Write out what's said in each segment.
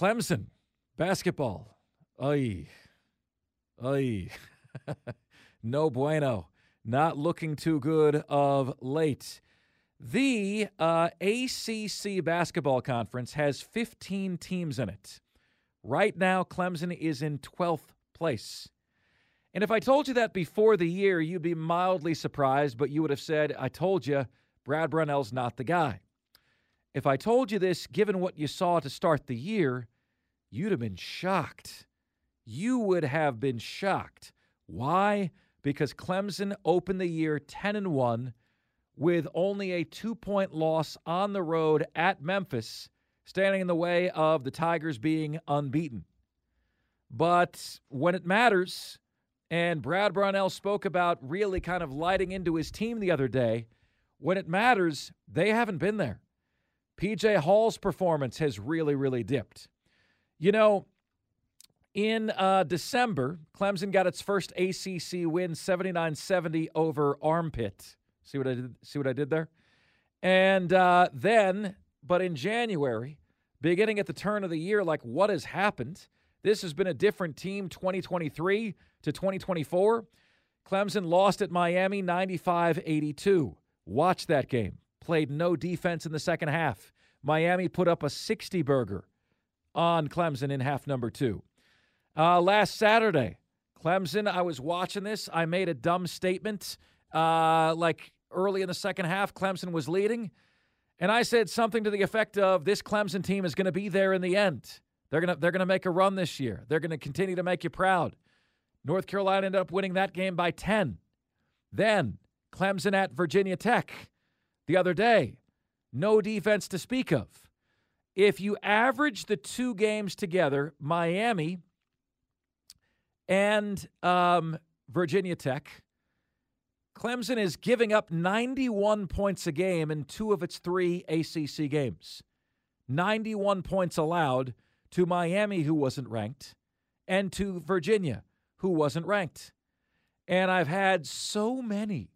Clemson basketball. Ay. Ay. no bueno. Not looking too good of late. The uh, ACC basketball conference has 15 teams in it. Right now, Clemson is in 12th place. And if I told you that before the year, you'd be mildly surprised, but you would have said, I told you, Brad Brownell's not the guy. If I told you this, given what you saw to start the year, you'd have been shocked. You would have been shocked. Why? Because Clemson opened the year 10 and 1 with only a two point loss on the road at Memphis, standing in the way of the Tigers being unbeaten. But when it matters, and Brad Brownell spoke about really kind of lighting into his team the other day, when it matters, they haven't been there. PJ Hall's performance has really, really dipped. You know, in uh, December, Clemson got its first ACC win 79 70 over Armpit. See what I did? See what I did there? And uh, then, but in January, beginning at the turn of the year, like what has happened? This has been a different team 2023 to 2024. Clemson lost at Miami 95 82. Watch that game. Played no defense in the second half. Miami put up a 60 burger on Clemson in half number two. Uh, last Saturday, Clemson, I was watching this. I made a dumb statement. Uh, like early in the second half, Clemson was leading. And I said something to the effect of this Clemson team is going to be there in the end. They're going to they're going to make a run this year. They're going to continue to make you proud. North Carolina ended up winning that game by 10. Then Clemson at Virginia Tech the other day. No defense to speak of. If you average the two games together, Miami and um, Virginia Tech, Clemson is giving up 91 points a game in two of its three ACC games. 91 points allowed to Miami, who wasn't ranked, and to Virginia, who wasn't ranked. And I've had so many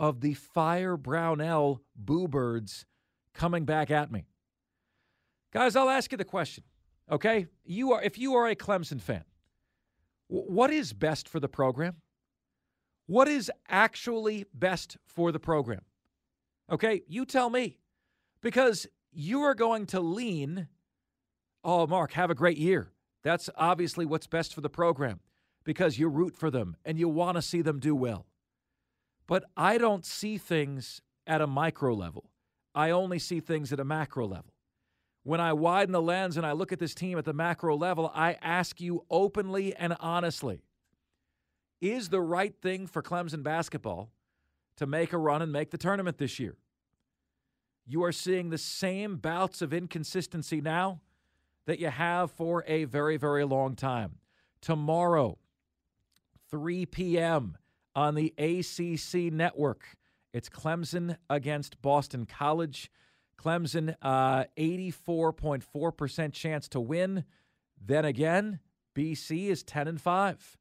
of the Fire Brownell boo birds coming back at me. Guys, I'll ask you the question. Okay? You are if you are a Clemson fan, what is best for the program? What is actually best for the program? Okay, you tell me. Because you are going to lean, oh, Mark, have a great year. That's obviously what's best for the program because you root for them and you want to see them do well. But I don't see things at a micro level, I only see things at a macro level. When I widen the lens and I look at this team at the macro level, I ask you openly and honestly is the right thing for Clemson basketball to make a run and make the tournament this year. You are seeing the same bouts of inconsistency now that you have for a very, very long time. Tomorrow, 3 p.m. on the ACC network, it's Clemson against Boston College. Clemson, uh, 84.4% chance to win. Then again, BC is 10 and 5.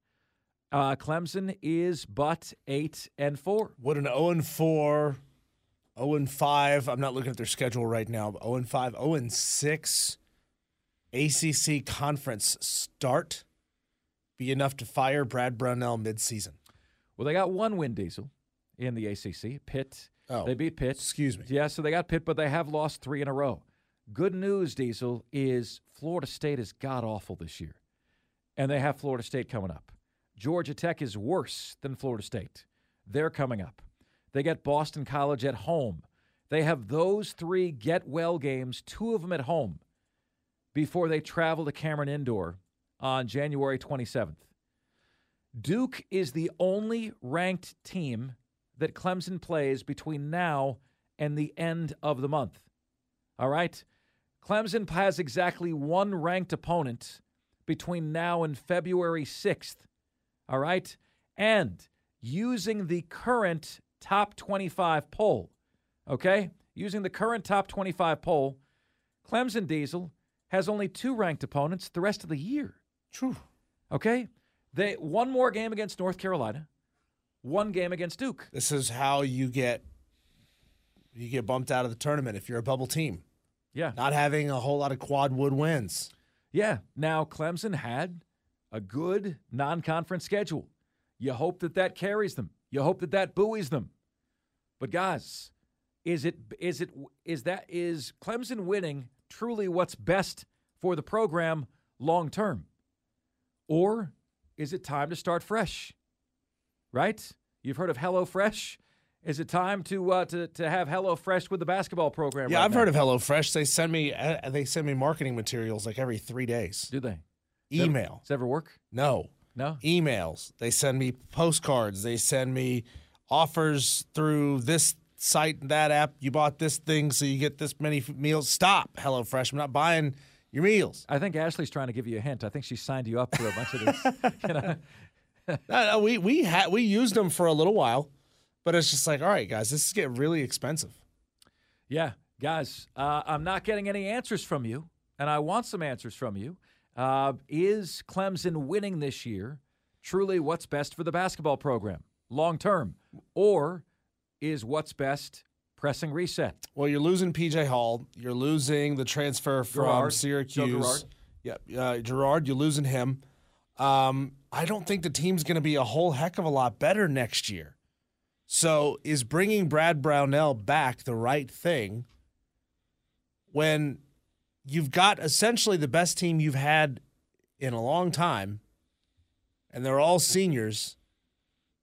Uh, Clemson is but eight and four. What an 0 and 4, 0 and 5. I'm not looking at their schedule right now, but 0 and 5, 0 and 6 ACC conference start be enough to fire Brad Brownell midseason? Well, they got one win, Diesel, in the ACC. Pitt. Oh, they beat Pitt. Excuse me. Yeah, so they got Pitt, but they have lost three in a row. Good news, Diesel, is Florida State is god awful this year. And they have Florida State coming up. Georgia Tech is worse than Florida State. They're coming up. They get Boston College at home. They have those three get well games, two of them at home, before they travel to Cameron Indoor on January 27th. Duke is the only ranked team that Clemson plays between now and the end of the month. All right? Clemson has exactly one ranked opponent between now and February 6th. All right? And using the current top 25 poll, okay? Using the current top 25 poll, Clemson Diesel has only two ranked opponents the rest of the year. True. Okay? They one more game against North Carolina, one game against Duke. This is how you get you get bumped out of the tournament if you're a bubble team. Yeah. Not having a whole lot of quad wood wins. Yeah. Now Clemson had a good non-conference schedule. You hope that that carries them. You hope that that buoys them. But guys, is it is it is that is Clemson winning truly what's best for the program long term? Or is it time to start fresh? Right? You've heard of Hello Fresh. Is it time to uh, to to have Hello Fresh with the basketball program? Yeah, right I've now? heard of HelloFresh. They send me uh, they send me marketing materials like every three days. Do they? Email. Does ever work? No. No. Emails. They send me postcards. They send me offers through this site and that app. You bought this thing, so you get this many meals. Stop, HelloFresh. I'm not buying your meals. I think Ashley's trying to give you a hint. I think she signed you up for a bunch of these. you know? No, no, we we had we used them for a little while, but it's just like, all right, guys, this is getting really expensive. Yeah, guys, uh, I'm not getting any answers from you, and I want some answers from you. Uh, is Clemson winning this year truly what's best for the basketball program long term, or is what's best pressing reset? Well, you're losing PJ Hall. You're losing the transfer from Girard. Syracuse. Girard. Yep, uh, Girard. You're losing him. Um, I don't think the team's going to be a whole heck of a lot better next year. So, is bringing Brad Brownell back the right thing when you've got essentially the best team you've had in a long time, and they're all seniors?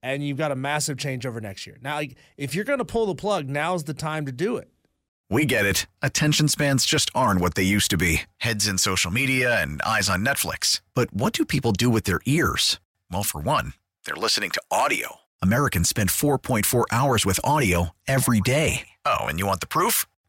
And you've got a massive changeover next year. Now, like, if you're going to pull the plug, now's the time to do it. We get it. Attention spans just aren't what they used to be heads in social media and eyes on Netflix. But what do people do with their ears? Well, for one, they're listening to audio. Americans spend 4.4 hours with audio every day. Oh, and you want the proof?